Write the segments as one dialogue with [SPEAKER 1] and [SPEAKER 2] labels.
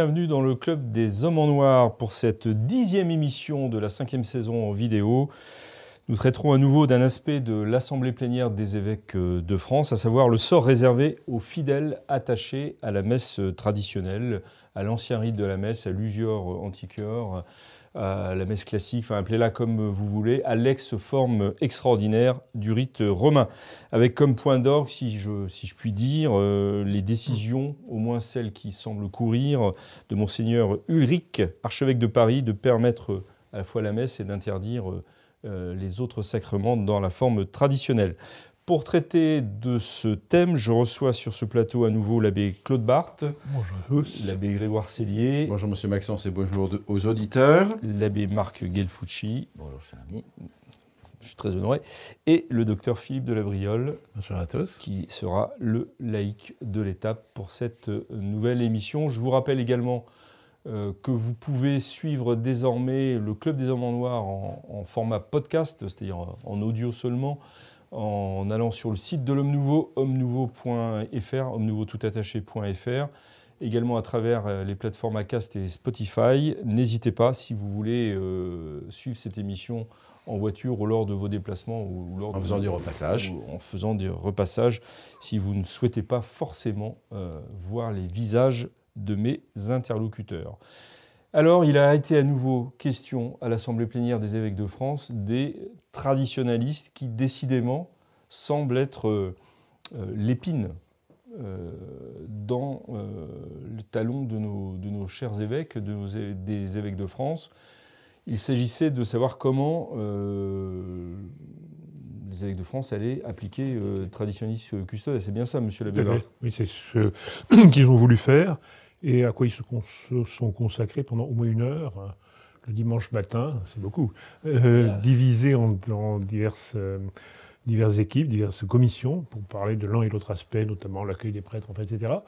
[SPEAKER 1] Bienvenue dans le club des hommes en noir pour cette dixième émission de la cinquième saison en vidéo. Nous traiterons à nouveau d'un aspect de l'Assemblée plénière des évêques euh, de France, à savoir le sort réservé aux fidèles attachés à la messe traditionnelle, à l'ancien rite de la messe, à l'usior antiqueur, à la messe classique, enfin appelez-la comme vous voulez, à l'ex-forme extraordinaire du rite romain, avec comme point d'orgue, si je, puis dire, euh, les décisions, au moins celles qui semblent courir, de monseigneur Ulrich, archevêque de Paris, de permettre à la fois la messe et d'interdire euh, euh, les autres sacrements dans la forme traditionnelle. Pour traiter de ce thème, je reçois sur ce plateau à nouveau l'abbé Claude Barthes,
[SPEAKER 2] Bonjour
[SPEAKER 1] l'abbé Grégoire Cellier,
[SPEAKER 2] Bonjour Monsieur Maxence et bonjour aux auditeurs.
[SPEAKER 1] l'abbé Marc Gelfucci,
[SPEAKER 3] Bonjour cher ami.
[SPEAKER 1] je suis très honoré, et le docteur Philippe de la Briole,
[SPEAKER 2] Bonjour à tous.
[SPEAKER 1] qui sera le laïc de l'étape pour cette nouvelle émission. Je vous rappelle également euh, que vous pouvez suivre désormais le Club des Hommes en Noir en, en format podcast, c'est-à-dire en audio seulement, en allant sur le site de l'Homme Nouveau, homme-nouveau.fr, homme-nouveau-tout-attaché.fr, également à travers euh, les plateformes Acast et Spotify. N'hésitez pas, si vous voulez euh, suivre cette émission en voiture ou lors de vos déplacements ou lors
[SPEAKER 2] En
[SPEAKER 1] de-
[SPEAKER 2] faisant du repassage.
[SPEAKER 1] ou en faisant des repassages, si vous ne souhaitez pas forcément euh, voir les visages de mes interlocuteurs. Alors, il a été à nouveau question à l'Assemblée plénière des évêques de France des traditionalistes qui, décidément, semblent être euh, euh, l'épine euh, dans euh, le talon de nos, de nos chers évêques, de nos é- des évêques de France. Il s'agissait de savoir comment les évêques de France allaient appliquer euh, traditionnisme custode. C'est bien ça, monsieur l'abbé.
[SPEAKER 4] Oui, c'est ce qu'ils ont voulu faire et à quoi ils se cons- se sont consacrés pendant au moins une heure euh, le dimanche matin, c'est beaucoup, euh, divisés en, en diverses, euh, diverses équipes, diverses commissions pour parler de l'un et l'autre aspect, notamment l'accueil des prêtres, enfin, etc.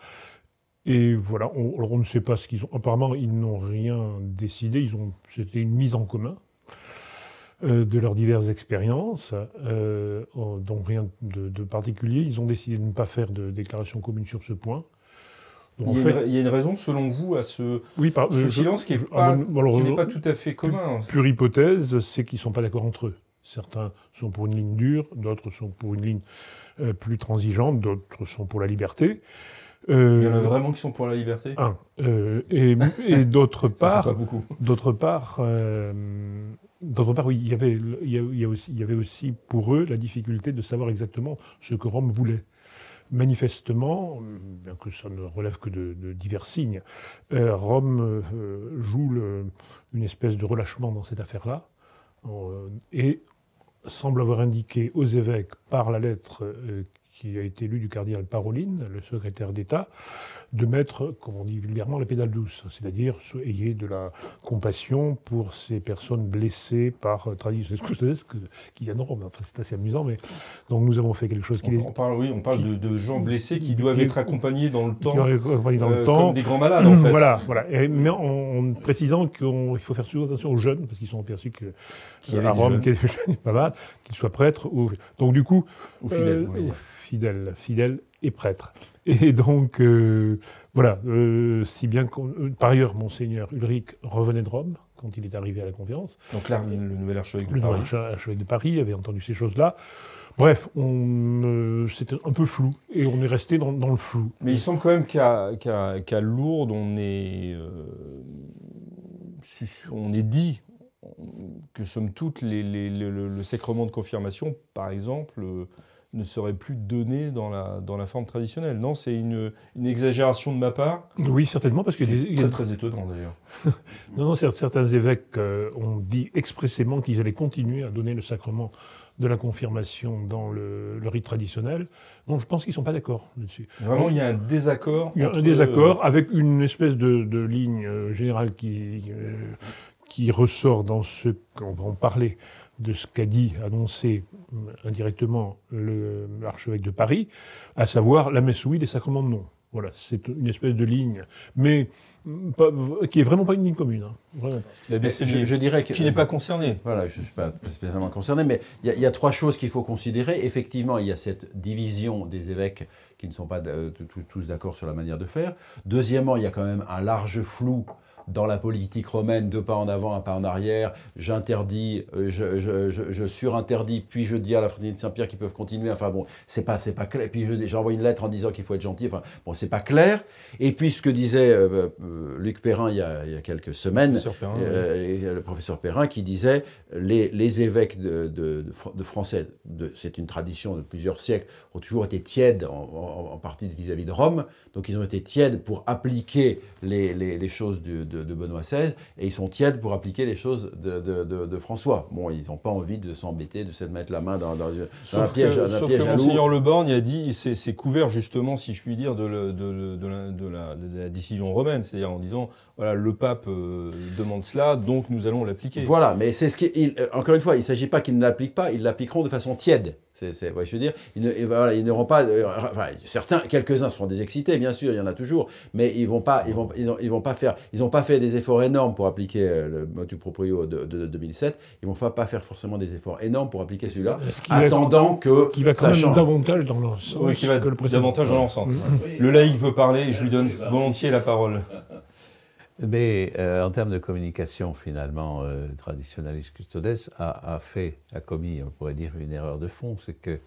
[SPEAKER 4] Et voilà, on, alors on ne sait pas ce qu'ils ont. Apparemment, ils n'ont rien décidé. Ils ont, c'était une mise en commun euh, de leurs diverses expériences, en- donc rien de, de particulier. Ils ont décidé de ne pas faire de déclaration commune sur ce point.
[SPEAKER 1] Il y, a
[SPEAKER 4] fait,
[SPEAKER 1] une, ra- il y a une raison, selon vous, à ce,
[SPEAKER 4] oui, par-
[SPEAKER 1] ce
[SPEAKER 4] euh, je-
[SPEAKER 1] silence qui
[SPEAKER 4] je-
[SPEAKER 1] n'est pas,
[SPEAKER 4] ah,
[SPEAKER 1] n'est pas tout à fait commun.
[SPEAKER 4] Pure hypothèse, c'est qu'ils ne sont pas d'accord entre eux. Certains sont pour une ligne dure, d'autres sont pour une ligne euh, plus transigeante, d'autres sont pour la liberté. Euh,
[SPEAKER 1] Il y en a vraiment qui sont pour la liberté?
[SPEAKER 4] un. Euh, et et d'autre part. D'autre part, euh, d'autre part, oui, il y avait, il y a- il y a aussi, il y avait aussi pour eux la difficulté de savoir exactement ce que Rome voulait. Manifestement, bien que ça ne relève que de, divers signes, euh, Rome euh, joue une espèce de relâchement dans cette affaire-là euh, et semble avoir indiqué aux évêques par la lettre qui a été lue du cardinal Paroline, le secrétaire d'État, de mettre, comme on dit vulgairement, la pédale douce, c'est-à-dire ayez de la compassion pour ces personnes blessées par euh, tradition dans Rome. Enfin, c'est assez amusant, mais donc nous avons fait quelque chose qui
[SPEAKER 1] On,
[SPEAKER 4] les
[SPEAKER 1] on parle, oui, on parle de, de gens blessés qui
[SPEAKER 4] qui-
[SPEAKER 1] doivent
[SPEAKER 4] qui-
[SPEAKER 1] être accompagnés dans le
[SPEAKER 4] qui
[SPEAKER 1] temps,
[SPEAKER 4] ont accompagné dans
[SPEAKER 1] euh,
[SPEAKER 4] le temps.
[SPEAKER 1] comme des grands malades, en fait.
[SPEAKER 4] Voilà, voilà. Et- mais en, en précisant qu'il faut faire toujours attention aux jeunes, parce qu'ils sont aperçus que
[SPEAKER 1] avait
[SPEAKER 4] à
[SPEAKER 1] des
[SPEAKER 4] Rome, des jeunes, pas mal, qu'ils soient prêtres. Ou... Donc du coup,
[SPEAKER 1] Ou fidèles,
[SPEAKER 4] euh, fidèles et prêtres. Et donc, euh, voilà, euh, si bien qu'on- euh, par ailleurs, monseigneur Ulrich revenait de Rome quand il est arrivé à la conférence.
[SPEAKER 1] Donc là, le, le nouvel archevêque de
[SPEAKER 4] Le
[SPEAKER 1] Paris.
[SPEAKER 4] nouvel arche- archevêque de Paris avait entendu ces choses-là. Bref, euh, c'était un peu flou, et on est resté dans, dans le flou.
[SPEAKER 1] Mais il semble quand même qu'à Lourdes, on est, su- on est dit que somme toute, les- les- le, le- le sacrement de confirmation, par exemple, ne serait plus donné dans la, dans la forme traditionnelle. Non, c'est une, une exagération de ma part.
[SPEAKER 4] Oui, certainement, parce que
[SPEAKER 1] c'est très, très étonnant d'ailleurs.
[SPEAKER 4] non, non, certains évêques euh, ont dit expressément qu'ils allaient continuer à donner le sacrement de la confirmation dans le, rite traditionnel. Donc je pense qu'ils ne sont pas d'accord là-dessus.
[SPEAKER 1] Vraiment, il y a un désaccord
[SPEAKER 4] Il y a un désaccord avec une espèce de, de ligne euh, générale qui, euh, qui ressort dans ce qu'on va en parler de ce qu'a dit, annoncé euh, indirectement l'archevêque de Paris, à savoir la messe oui, les sacrements de non. Voilà, c'est une espèce de ligne, mais qui est vraiment pas une ligne commune. Hein.
[SPEAKER 2] je, dirais
[SPEAKER 1] que, qui n'est pas concerné.
[SPEAKER 2] Voilà, je ne suis pas spécialement concerné, mais il y, a trois choses qu'il faut considérer. Effectivement, il y a cette division des évêques qui ne sont pas euh, tous d'accord sur la manière de faire. Deuxièmement, il y a quand même un large flou dans la politique romaine, deux pas en avant, un pas en arrière. J'interdis, euh, je, je, je, surinterdis, puis je dis à la fraternité de Saint-Pierre qu'ils peuvent continuer. Enfin bon, c'est pas, c'est pas clair. Puis j'envoie une lettre en disant qu'il faut être gentil. Enfin bon, c'est pas clair. Et puis ce que disait euh, euh, Luc Perrin il y, a, il y, a, quelques semaines, le professeur Perrin, qui disait les, les évêques de, de, de français, c'est une tradition de plusieurs siècles, ont toujours été tièdes en, en, partie vis-à-vis de Rome. Donc ils ont été tièdes pour appliquer les, les, les choses de, de, Benoît XVI, et ils sont tièdes pour appliquer les choses de, de François. Bon, ils n'ont pas envie de s'embêter, de se mettre la main dans, dans, un piège,
[SPEAKER 1] que, sauf que Monseigneur Le Borgne a dit, c'est couvert justement, si je puis dire, de, la, la, décision romaine, c'est-à-dire en disant, voilà, le pape euh, demande cela, donc nous allons l'appliquer.
[SPEAKER 2] Voilà, mais c'est ce qui, euh, encore une fois, il ne s'agit pas qu'ils ne l'appliquent pas, ils l'appliqueront de façon tiède. C'est, je veux dire, ils, ne, voilà, ils n'auront pas, euh, enfin, certains, quelques-uns seront des excités, bien sûr, il y en a toujours, mais ils vont pas, ils vont, ils, vont pas faire, ils n'ont pas fait des efforts énormes pour appliquer euh, le motu proprio de, 2007. Ils vont pas faire forcément des efforts énormes pour appliquer celui-là, attendant que
[SPEAKER 4] qui va quand même davantage dans l'ensemble.
[SPEAKER 1] Oui, qui va que le davantage dans l'ensemble. Le laïc veut parler, je lui donne volontiers la parole.
[SPEAKER 3] Mais euh, en termes de communication, finalement, euh, Custodes a, fait, a commis, on pourrait dire, une erreur de fond, c'est que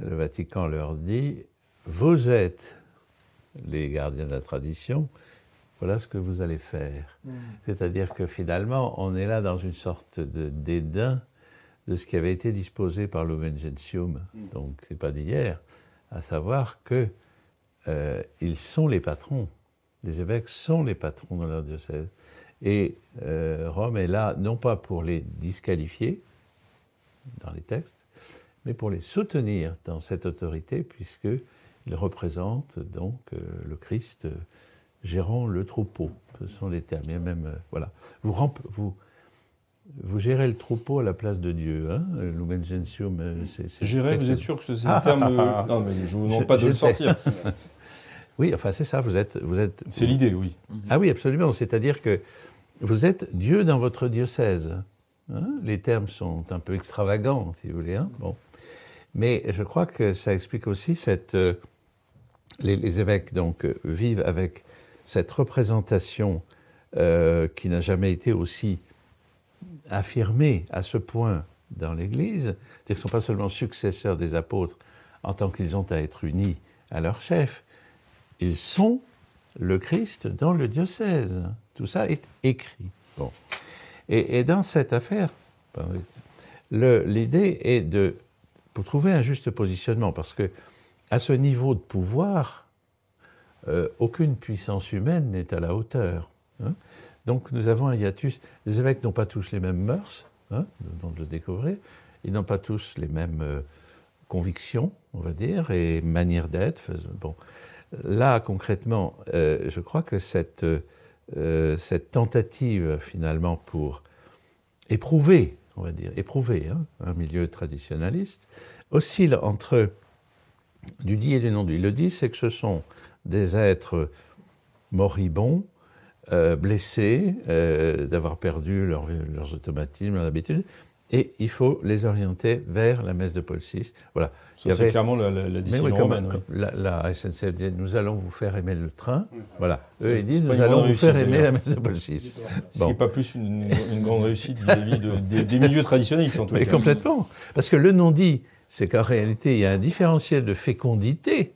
[SPEAKER 3] le Vatican leur dit Vous êtes les gardiens de la tradition, voilà ce que vous allez faire. Mm. C'est-à-dire que finalement, on est là dans une sorte de dédain de ce qui avait été disposé par l'Omen Gentium, mm. donc c'est pas d'hier, à savoir qu'ils euh, sont les patrons les évêques sont les patrons de leur diocèse. Et euh, Rome est là, non pas pour les disqualifier dans les textes, mais pour les soutenir dans cette autorité, puisqu'ils représentent donc euh, le Christ euh, gérant le troupeau. Ce sont les termes. même, voilà. Vous, vous, vous gérez le troupeau à la place de Dieu. Hein Lumen Gentium,
[SPEAKER 1] c'est. Gérer, vous êtes sûr que c'est un terme. non, mais je ne vous demande pas de le sortir.
[SPEAKER 3] Oui, enfin c'est ça, vous êtes... Vous êtes
[SPEAKER 1] c'est l'idée, oui.
[SPEAKER 3] Ah oui, absolument, c'est-à-dire que vous êtes Dieu dans votre diocèse. Hein. les termes sont un peu extravagants, si vous voulez. Hein. bon. Mais je crois que ça explique aussi cette... Euh, les, évêques donc euh, vivent avec cette représentation euh, qui n'a jamais été aussi affirmée à ce point dans l'Église. C'est-à-dire qu'ils ne sont pas seulement successeurs des apôtres en tant qu'ils ont à être unis à leur chef, ils sont le Christ dans le diocèse. Tout ça est écrit. Bon. Et, dans cette affaire, l'idée est de, trouver un juste positionnement, parce que à ce niveau de pouvoir, euh, aucune puissance humaine n'est à la hauteur. Hein. Donc nous avons un hiatus. Les évêques n'ont pas tous les mêmes mœurs, hein, dont le découvrir. Ils n'ont pas tous les mêmes euh, convictions, on va dire, et manières d'être. Bon. Là, concrètement, euh, je crois que cette, euh, cette, tentative, finalement, pour éprouver, on va dire, éprouver hein, un milieu traditionnaliste, oscille entre du dit et du non dit. Le dit, c'est que ce sont des êtres moribonds, euh, blessés, d'avoir perdu leurs automatismes, leurs habitudes, et il faut les orienter vers la messe de Paul VI. Voilà.
[SPEAKER 1] C'est clairement la, la, décision romaine.
[SPEAKER 3] La, SNCF dit nous allons vous faire aimer le train. Voilà. Eux, ils disent nous allons vous faire aimer la messe de Paul VI.
[SPEAKER 1] Ce n'est pas plus une, grande réussite vis-à-vis des, milieux traditionnels, en tout
[SPEAKER 3] Mais complètement. Parce que le non-dit, c'est qu'en réalité, il y a un différentiel de fécondité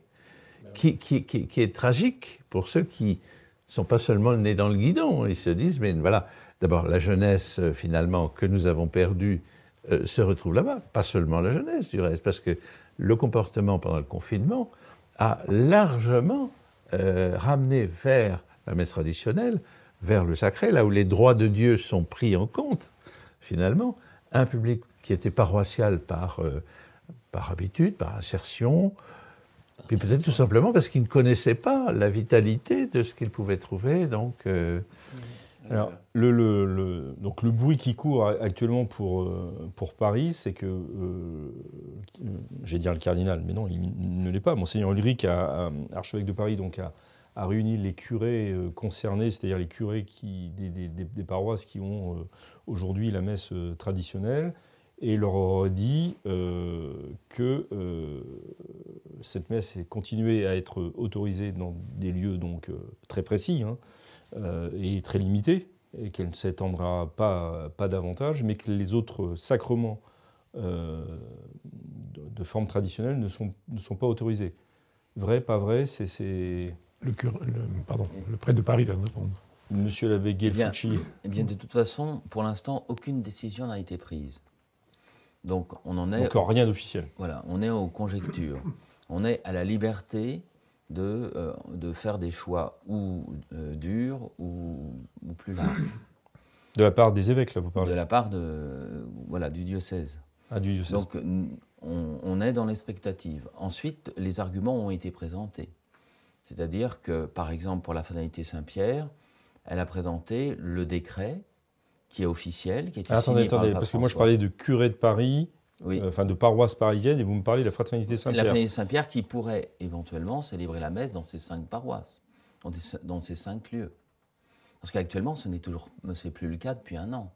[SPEAKER 3] qui, qui, qui, est tragique pour ceux qui ne sont pas seulement le nez dans le guidon. Ils se disent mais voilà D'abord, la jeunesse, finalement, que nous avons perdue, euh, se retrouve là-bas. Pas seulement la jeunesse, du reste, parce que le comportement pendant le confinement a largement euh, ramené vers la messe traditionnelle, vers le sacré, là où les droits de Dieu sont pris en compte, finalement, un public qui était paroissial par, euh, habitude, par insertion, puis peut-être tout simplement parce qu'il ne connaissait pas la vitalité de ce qu'il pouvait trouver. Donc, euh,
[SPEAKER 1] Alors, le, le, le- donc le bruit qui court actuellement pour, euh, pour Paris, c'est que, euh, euh, j'ai dire le cardinal, mais non, il ne l'est pas. Monseigneur Ulrich, archevêque de Paris, donc a, a réuni les curés euh, concernés, c'est-à-dire les curés qui, des, des- des- des paroisses qui ont euh, aujourd'hui la messe euh, traditionnelle, et leur aurait dit euh, que euh, cette messe est continuée à être autorisée dans des lieux donc euh, très précis hein, euh, et très limités, et qu'elle ne s'étendra pas, pas davantage, mais que les autres sacrements euh, de, de forme traditionnelle ne sont, ne sont pas autorisés. Vrai, pas vrai, c'est- c'est
[SPEAKER 4] Le, cure- le- pardon, le prêtre de Paris vient de répondre.
[SPEAKER 1] Monsieur l'abbé Gelfucci.
[SPEAKER 5] Eh bien, de toute façon, pour l'instant, aucune décision n'a été prise. Donc, on en est,
[SPEAKER 1] Encore rien d'officiel.
[SPEAKER 5] voilà, on est aux conjectures. On est à la liberté de, euh, de faire des choix ou euh, durs ou, ou plus larges,
[SPEAKER 1] De la part des évêques, là, vous
[SPEAKER 5] de
[SPEAKER 1] parlez.
[SPEAKER 5] la part de, voilà, du diocèse.
[SPEAKER 1] Ah, du diocèse.
[SPEAKER 5] Donc, on, on est dans l'expectative. Ensuite, les arguments ont été présentés. C'est-à-dire que, par exemple, pour la fraternité Saint-Pierre, elle a présenté le décret qui est officiel, qui été
[SPEAKER 1] Ah, attendez, attendez, parce que moi je parlais de curé de Paris,
[SPEAKER 5] Oui.
[SPEAKER 1] euh, enfin de paroisse parisienne, et vous me parlez de la fraternité
[SPEAKER 5] la
[SPEAKER 1] Saint-Pierre.
[SPEAKER 5] fraternité Saint-Pierre qui pourrait éventuellement célébrer la messe dans ces cinq paroisses, dans, des- dans ces cinq lieux. Parce qu'actuellement, ce n'est toujours c'est plus le cas depuis un an.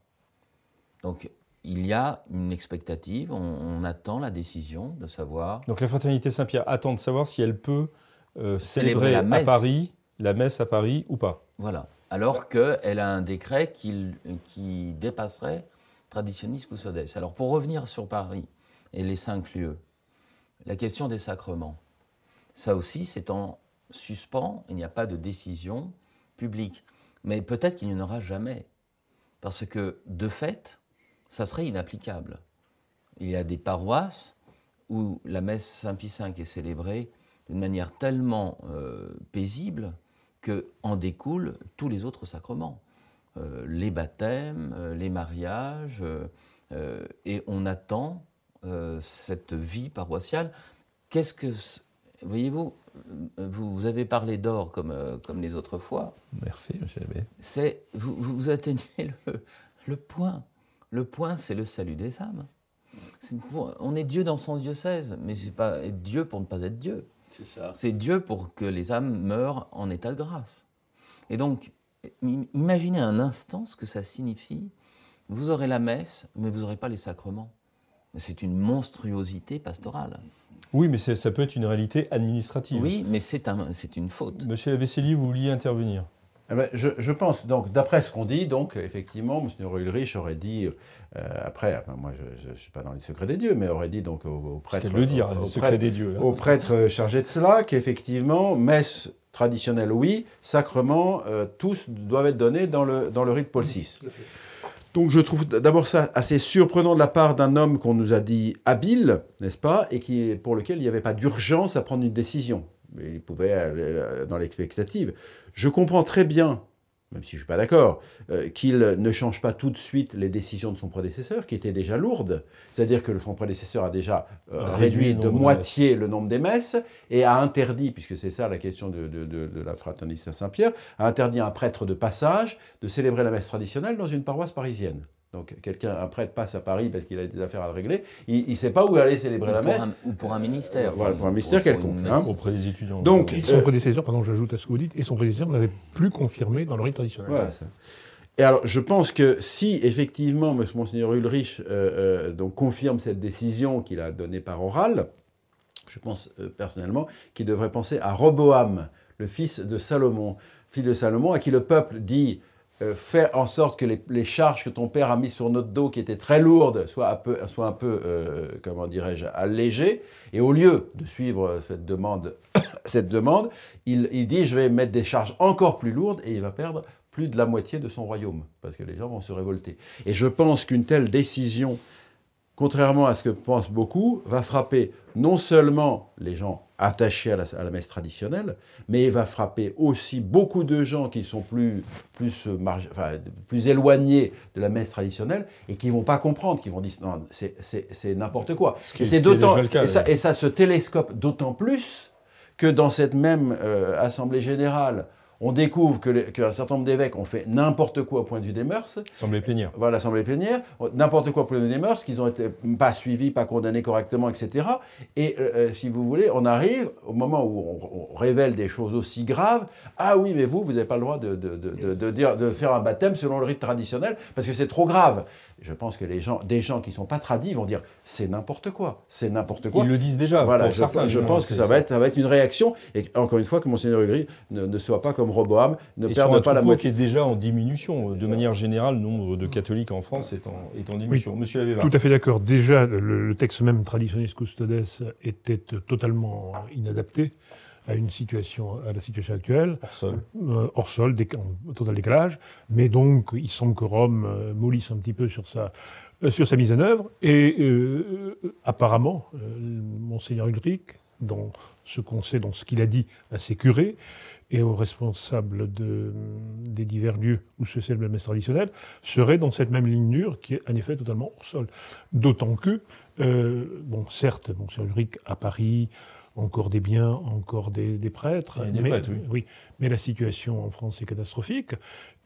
[SPEAKER 5] Donc, il y a une expectative, on, on attend la décision de savoir
[SPEAKER 1] Donc la fraternité Saint-Pierre attend de savoir si elle peut euh,
[SPEAKER 5] Célébrer
[SPEAKER 1] célébrer
[SPEAKER 5] la
[SPEAKER 1] à
[SPEAKER 5] messe.
[SPEAKER 1] Paris, la messe à Paris ou pas.
[SPEAKER 5] Voilà. Alors qu'elle a un décret qui, qui dépasserait Traditionis Custodes. Alors pour revenir sur Paris et les cinq lieux, la question des sacrements, ça aussi c'est en suspens, il n'y a pas de décision publique. Mais peut-être qu'il n'y en aura jamais. Parce que de fait, ça serait inapplicable. Il y a des paroisses où la messe Saint-Pie V est célébrée d'une manière tellement euh, paisible que en découlent tous les autres sacrements. Euh, les baptêmes, euh, les mariages, euh, et on attend euh, cette vie paroissiale. Qu'est-ce que. Voyez-vous, vous, vous avez parlé d'or comme, euh, comme les autres fois.
[SPEAKER 3] merci, monsieur l'abbé.
[SPEAKER 5] C'est, vous, vous atteignez le, le point. Le point, c'est le salut des âmes. C'est pour- on est Dieu dans son diocèse, mais c'est pas être Dieu pour ne pas être Dieu.
[SPEAKER 3] C'est ça.
[SPEAKER 5] C'est Dieu pour que les âmes meurent en état de grâce. Et donc, imaginez un instant ce que ça signifie. Vous aurez la messe, mais vous n'aurez pas les sacrements. Mais C'est une monstruosité pastorale.
[SPEAKER 1] Oui, mais c'est- ça peut être une réalité administrative.
[SPEAKER 5] Oui, mais c'est un, c'est une faute.
[SPEAKER 1] Monsieur Célie, vous vouliez intervenir?
[SPEAKER 2] Eh ben, je, je pense, donc, d'après ce qu'on dit, donc, effectivement, M. Ulrich aurait dit, euh, après, enfin, moi, je ne suis pas dans les secrets des dieux, mais aurait dit donc au, au
[SPEAKER 1] C'est
[SPEAKER 2] prêtre.
[SPEAKER 1] de le dire,
[SPEAKER 2] au-
[SPEAKER 1] le
[SPEAKER 2] au
[SPEAKER 1] secret
[SPEAKER 2] prêtre-
[SPEAKER 1] des dieux. là.
[SPEAKER 2] au prêtre chargé de cela qu'effectivement, messe traditionnelle, oui, sacrements, euh, tous doivent être donnés dans le, dans le rite Paul VI. Donc je trouve d'abord ça assez surprenant de la part d'un homme qu'on nous a dit habile, n'est-ce pas, et qui, pour lequel il n'y avait pas d'urgence à prendre une décision. Il pouvait aller euh, dans l'expectative. Je comprends très bien, même si je ne suis pas d'accord, euh, qu'il ne change pas tout de suite les décisions de son prédécesseur, qui étaient déjà lourdes. C'est-à-dire que son prédécesseur a déjà euh,
[SPEAKER 1] Réduit
[SPEAKER 2] de moitié le nombre des messes et a interdit, puisque c'est ça la question de, de- de- de la fraternité Saint-Pierre, a interdit à un prêtre de passage de célébrer la messe traditionnelle dans une paroisse parisienne. Donc quelqu'un, un prêtre passe à Paris parce qu'il a des affaires à régler, il ne sait pas où aller célébrer
[SPEAKER 5] Ou
[SPEAKER 2] la messe.
[SPEAKER 5] un, ou pour un ministère.
[SPEAKER 2] Voilà, pour un ministère quelconque, hein.
[SPEAKER 1] auprès des étudiants.
[SPEAKER 2] Donc,
[SPEAKER 4] Et son
[SPEAKER 2] Euh,
[SPEAKER 4] prédécesseur, pardon, j'ajoute à ce que vous dites, et son prédécesseur n'avait plus confirmé dans le rite traditionnel.
[SPEAKER 2] Voilà, ça. Et alors, je pense que si effectivement M. Monseigneur Ulrich euh, euh, donc, confirme cette décision qu'il a donnée par oral, je pense euh, personnellement qu'il devrait penser à Roboam, le fils de Salomon, fils de Salomon, à qui le peuple dit euh, fais en sorte que les, les charges que ton père a mises sur notre dos, qui étaient très lourdes, soient un peu, soient un peu euh, comment dirais-je, allégées. Et au lieu de suivre cette demande, cette demande il, il dit je vais mettre des charges encore plus lourdes et il va perdre plus de la moitié de son royaume, parce que les gens vont se révolter. Et je pense qu'une telle décision contrairement à ce que pensent beaucoup, va frapper non seulement les gens attachés à la, à la messe traditionnelle, mais il va frapper aussi beaucoup de gens qui sont plus, plus, euh, marge- enfin, plus éloignés de la messe traditionnelle et qui vont pas comprendre, qui vont dire non, c'est- n'importe quoi.
[SPEAKER 1] Ce qui
[SPEAKER 2] Et
[SPEAKER 1] ce
[SPEAKER 2] d'autant ça, et ça se télescope d'autant plus que dans cette même euh, assemblée générale, on découvre que qu'un certain nombre d'évêques ont fait n'importe quoi au point de vue des mœurs,
[SPEAKER 1] Semblait plénière.
[SPEAKER 2] voilà l'Assemblée plénière, n'importe quoi pour le des mœurs, qu'ils ont été pas suivis, pas condamnés correctement, etc. Et euh, euh, si vous voulez, on arrive au moment où on, on révèle des choses aussi graves. Ah oui, mais vous, vous n'avez pas le droit de, de- de- de- de dire, de faire un baptême selon le rite traditionnel parce que c'est trop grave. Je pense que les gens, des gens qui sont pas tradis vont dire c'est n'importe quoi, c'est n'importe quoi.
[SPEAKER 1] Ils le disent déjà.
[SPEAKER 2] Voilà,
[SPEAKER 1] pour
[SPEAKER 2] je,
[SPEAKER 1] certains,
[SPEAKER 2] je pense que ça va, être, ça va être une réaction. Et encore une fois, que Monseigneur Ulrich ne, ne soit pas comme Roboam, ne
[SPEAKER 1] Et sur un
[SPEAKER 2] pas la moitié.
[SPEAKER 1] qui est déjà en diminution. De manière générale, le nombre de catholiques en France est en, est en diminution. Monsieur Laveva.
[SPEAKER 4] Tout à fait d'accord. Déjà, le, le texte même Traditionis Custodes était totalement inadapté à une situation, à la situation actuelle,
[SPEAKER 1] Hors sol.
[SPEAKER 4] euh, hors sol, en total décalage. Mais donc, il semble que Rome euh, mollisse un petit peu sur sa, euh, sur sa mise en œuvre. Et euh, euh, apparemment, euh, Monseigneur Ulrich, dans ce qu'on sait, dans ce qu'il a dit à ses curés et aux responsables de, des divers lieux où se célèbre la messe traditionnelle, serait dans cette même ligne dure qui est en effet totalement hors sol. D'autant que, euh, bon, certes, Monseigneur Ulrich à Paris, encore des biens, encore des, des prêtres.
[SPEAKER 1] Des
[SPEAKER 4] mais,
[SPEAKER 1] prêtres, oui.
[SPEAKER 4] mais la situation en France est catastrophique.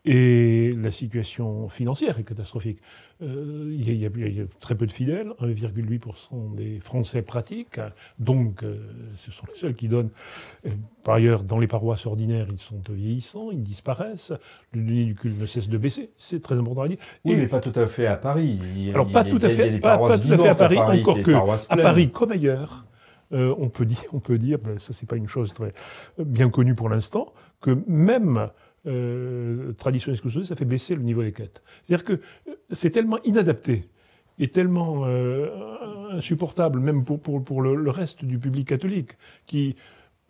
[SPEAKER 4] Et la situation financière est catastrophique. Euh, Il y, y a- il y a très peu de fidèles, 1,8% des Français pratiquent, donc euh, ce sont les seuls qui donnent. Euh, Par ailleurs, dans les paroisses ordinaires, ils sont vieillissants, ils disparaissent, le denier du culte ne cesse de baisser, c'est très important à dire.
[SPEAKER 1] Oui,
[SPEAKER 4] Et-
[SPEAKER 1] mais pas tout à fait à Paris. Il y a-
[SPEAKER 4] alors pas tout à fait, pas, tout à fait à Paris, encore que à. Paris comme ailleurs, euh, on peut dire, on peut dire, ben, ça c'est pas une chose très euh, bien connue pour l'instant, que même euh, tradition exclusive, ça fait baisser le niveau des quêtes. C'est-à-dire que euh, c'est tellement inadapté et tellement insupportable, même pour le, le reste du public catholique, qui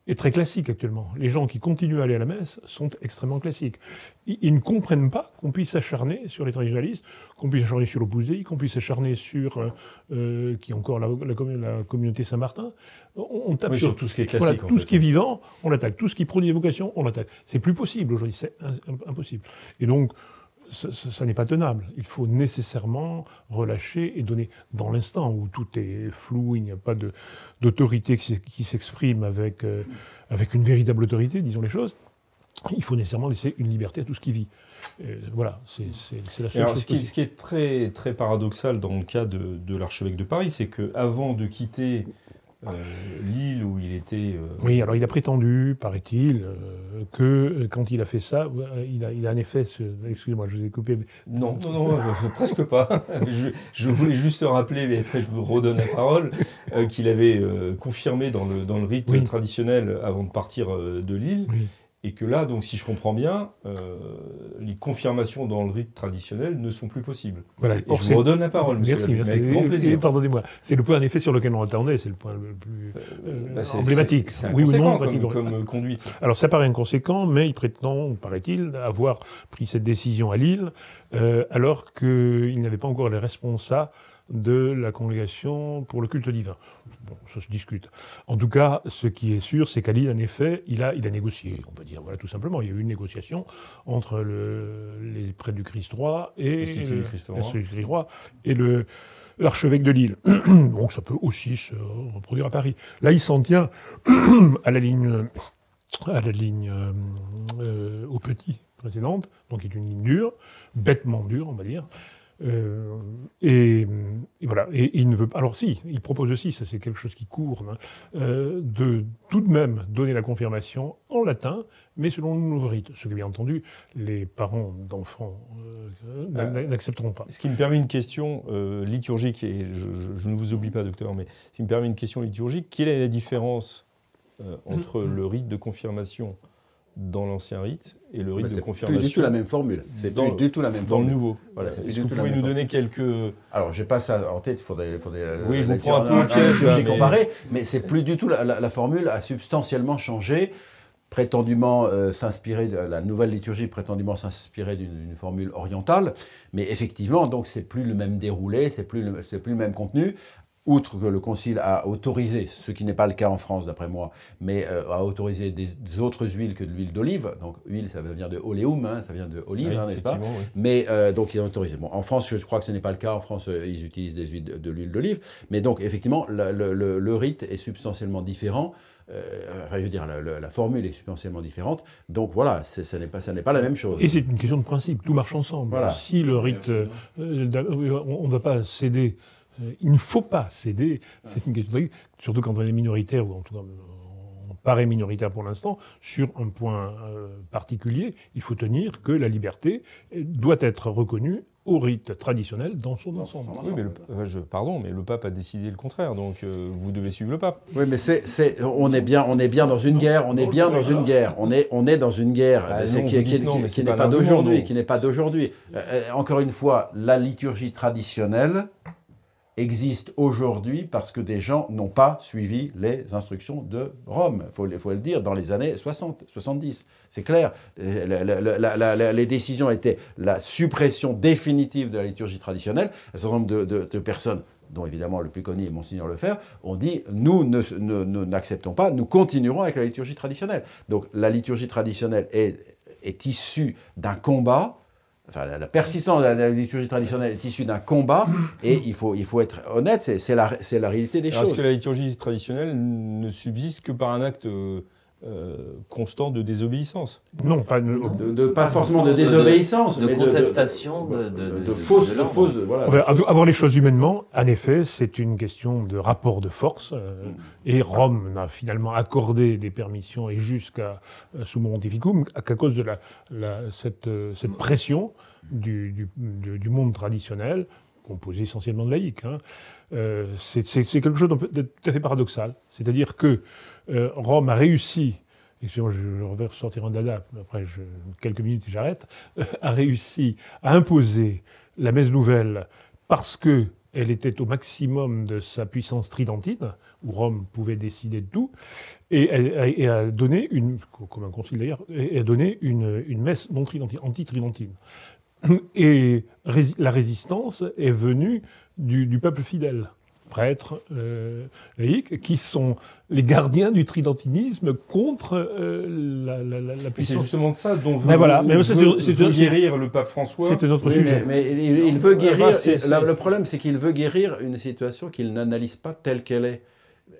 [SPEAKER 4] est très classique actuellement. Les gens qui continuent à aller à la messe sont extrêmement classiques. Ils, ne comprennent pas qu'on puisse s'acharner sur les traditionnalistes, qu'on puisse s'acharner sur l'Opus Dei, qu'on puisse s'acharner sur, euh, euh, qui est encore la, la commu- la communauté Saint-Martin. On, on tape
[SPEAKER 1] Oui,
[SPEAKER 4] sur,
[SPEAKER 1] sur tout ce qui est classique.
[SPEAKER 4] voilà, tout
[SPEAKER 1] fait.
[SPEAKER 4] ce qui est vivant, on l'attaque. Tout ce qui produit des vocations, on l'attaque. C'est plus possible aujourd'hui, c'est impossible. Et donc, ça, ça- ça n'est pas tenable. Il faut nécessairement relâcher et donner, dans l'instant où tout est flou, il n'y a pas d'autorité qui, s'ex- qui s'exprime avec, euh, avec une véritable autorité, disons les choses, il faut nécessairement laisser une liberté à tout ce qui vit. Euh, voilà, c'est la seule
[SPEAKER 1] alors,
[SPEAKER 4] chose
[SPEAKER 1] ce, qui, est-
[SPEAKER 4] possible.
[SPEAKER 1] ce qui est très, très paradoxal dans le cas de, de l'archevêque de Paris, c'est qu'avant de quitter l'île où il était. euh,
[SPEAKER 4] Oui, alors il a prétendu, paraît-il, euh, que euh, quand il a fait ça, euh, il a, il a en effet, ce- excusez-moi, je vous ai coupé, mais
[SPEAKER 1] Non, non, non, euh, presque pas. Je, je voulais juste rappeler, mais après je vous redonne la parole, euh, qu'il avait euh, confirmé dans le, dans le rite
[SPEAKER 4] Oui.
[SPEAKER 1] traditionnel avant de partir euh, de l'île,
[SPEAKER 4] Oui.
[SPEAKER 1] Et que là, donc si je comprends bien, euh, les confirmations dans le rite traditionnel ne sont plus possibles.
[SPEAKER 4] voilà.
[SPEAKER 1] Et je vous redonne la parole, monsieur.
[SPEAKER 4] Merci, merci.
[SPEAKER 1] Avec grand plaisir.
[SPEAKER 4] Pardonnez-moi. C'est le point en effet sur lequel on attendait, c'est le point le plus euh,
[SPEAKER 1] Bah, c'est-
[SPEAKER 4] emblématique.
[SPEAKER 1] c'est- c'est
[SPEAKER 4] oui ou non,
[SPEAKER 1] comme, comme, euh, conduite.
[SPEAKER 4] Alors ça paraît inconséquent, mais il prétend, paraît-il, avoir pris cette décision à Lille, euh, alors qu'il n'avait pas encore les responsables de la congrégation pour le culte divin. Bon, ça se discute. En tout cas, ce qui est sûr, c'est qu'à Lille, en effet, il a, il a négocié, on va dire, voilà, tout simplement. Il y a eu une négociation entre le, les prêtres du Christ roi et
[SPEAKER 1] roi.
[SPEAKER 4] l'Institut du Christ roi et le l'archevêque de Lille. Donc ça peut aussi se reproduire à Paris. Là, il s'en tient à la ligne à la ligne euh, euh, au petit précédente, donc qui est une ligne dure, bêtement dure, on va dire. Euh, et, et voilà. Et il ne veut pas. Alors si, il propose aussi, ça c'est quelque chose qui court, hein, euh, de tout de même donner la confirmation en latin, mais selon le nouveau rite. Ce que bien entendu les parents d'enfants euh, n'accepteront pas.
[SPEAKER 1] Ce qui me permet une question liturgique, et je, je- je ne vous oublie pas, docteur, mais ce qui me permet une question liturgique. Quelle est la différence euh, entre le rite de confirmation dans l'ancien rite et le rite
[SPEAKER 2] Bah,
[SPEAKER 1] de
[SPEAKER 2] c'est plus
[SPEAKER 1] confirmation
[SPEAKER 2] du tout la même formule. C'est
[SPEAKER 1] dans-
[SPEAKER 2] plus du tout la même
[SPEAKER 1] dans le
[SPEAKER 2] formule.
[SPEAKER 1] nouveau
[SPEAKER 2] Voilà, c'est plus
[SPEAKER 1] Est-ce que vous pouvez nous donner quelques...
[SPEAKER 2] Alors, j'ai pas ça en tête, il faudrait, faudrait la-
[SPEAKER 1] Oui,
[SPEAKER 2] la
[SPEAKER 1] je vous prends un peu
[SPEAKER 2] en
[SPEAKER 1] piège,
[SPEAKER 2] liturgie
[SPEAKER 1] là, mais-
[SPEAKER 2] c'est plus du tout, la, la- la formule a substantiellement changé prétendument euh, s'inspirer de la nouvelle liturgie, prétendument s'inspirer d'une formule orientale, mais effectivement, donc c'est plus le même déroulé, c'est plus le, c'est plus le même contenu. Outre que le Concile a autorisé, ce qui n'est pas le cas en France d'après moi, mais euh, a autorisé des, autres huiles que de l'huile d'olive. Donc huile, ça vient de oleum, hein, ça vient de olive, hein, n'est-ce pas
[SPEAKER 1] oui.
[SPEAKER 2] Mais euh, donc ils ont autorisé. Bon, en France, je crois que ce n'est pas le cas. En France, euh, ils utilisent des huiles de, de l'huile d'olive. Mais donc effectivement, le, le- le- le rite est substantiellement différent. Euh, je veux dire, la, la- la formule est substantiellement différente. Donc voilà, ce n'est pas, ça n'est pas la même chose.
[SPEAKER 4] Et c'est une question de principe, tout marche ensemble.
[SPEAKER 2] Voilà.
[SPEAKER 4] Si le rite, euh, on ne va pas céder, il ne faut pas céder, c'est une question surtout quand on est minoritaire, ou en tout cas on paraît minoritaire pour l'instant, sur un point euh, particulier, il faut tenir que la liberté euh, doit être reconnue au rite traditionnel dans son ensemble.
[SPEAKER 1] Oui, mais le, euh, je- pardon, mais le pape a décidé le contraire, donc euh, vous devez suivre le pape.
[SPEAKER 2] Oui, mais c'est, c'est, on est bien, on est bien dans une guerre, on est bien dans une guerre, on est, on est dans une guerre,
[SPEAKER 1] Ah
[SPEAKER 2] c'est
[SPEAKER 1] non,
[SPEAKER 2] qui,
[SPEAKER 1] non,
[SPEAKER 2] n'est
[SPEAKER 1] pas
[SPEAKER 2] d'aujourd'hui, qui n'est pas d'aujourd'hui. Euh, encore une fois, la liturgie traditionnelle existe aujourd'hui parce que des gens n'ont pas suivi les instructions de Rome. Il faut, le- dire, dans les années 60, 70. C'est clair. La- la- la- la- la- les décisions étaient la suppression définitive de la liturgie traditionnelle. Un certain nombre de, personnes dont évidemment le plus connu est Monseigneur Lefebvre, ont dit nous n'acceptons pas, nous continuerons avec la liturgie traditionnelle. Donc la liturgie traditionnelle est issue d'un combat, enfin la, la persistance de la, de la liturgie traditionnelle est issue d'un combat, et il faut, il faut être honnête, c'est la, la réalité des
[SPEAKER 1] Alors, Est-ce
[SPEAKER 2] choses.
[SPEAKER 1] que la liturgie traditionnelle ne subsiste que par un acte euh, euh, constant de désobéissance
[SPEAKER 4] Non, pas de-
[SPEAKER 2] De, de- pas forcément de
[SPEAKER 5] De- de-
[SPEAKER 2] désobéissance,
[SPEAKER 5] de
[SPEAKER 2] mais
[SPEAKER 5] contestation, de- de- de-
[SPEAKER 2] de
[SPEAKER 5] de-
[SPEAKER 2] fausses, voilà.
[SPEAKER 4] Avoir les choses humainement, en effet, c'est une question de rapport de force. euh, et Rome n'a finalement accordé des permissions, et jusqu'à euh, sous Pontificum, qu'à cause de la, la- cette, euh, cette pression du, du- du- du monde traditionnel, composé essentiellement de laïcs. hein. Euh, c'est c'est- c'est quelque chose de de tout à fait paradoxal. C'est-à-dire que euh, Rome a réussi, excusez-moi, je, vais ressortir un dada, après quelques minutes et j'arrête, a réussi à imposer la messe nouvelle parce que elle était au maximum de sa puissance tridentine, où Rome pouvait décider de tout, et, a donné une, comme un concile d'ailleurs, et a donné une, une messe non tridentine, anti-tridentine. Et la résistance est venue du peuple fidèle, prêtres, euh, laïcs, qui sont les gardiens du tridentinisme contre euh, la, la- la- la
[SPEAKER 1] Et c'est
[SPEAKER 4] puissance.
[SPEAKER 1] justement de ça dont veut,
[SPEAKER 4] Mais voilà, mais c'est-
[SPEAKER 1] veut guérir le pape François.
[SPEAKER 4] C'est un autre
[SPEAKER 2] Oui,
[SPEAKER 4] sujet.
[SPEAKER 2] mais, mais il, il veut guérir.
[SPEAKER 1] Bah,
[SPEAKER 2] la- le problème, c'est qu'il veut guérir une situation qu'il n'analyse pas telle qu'elle est.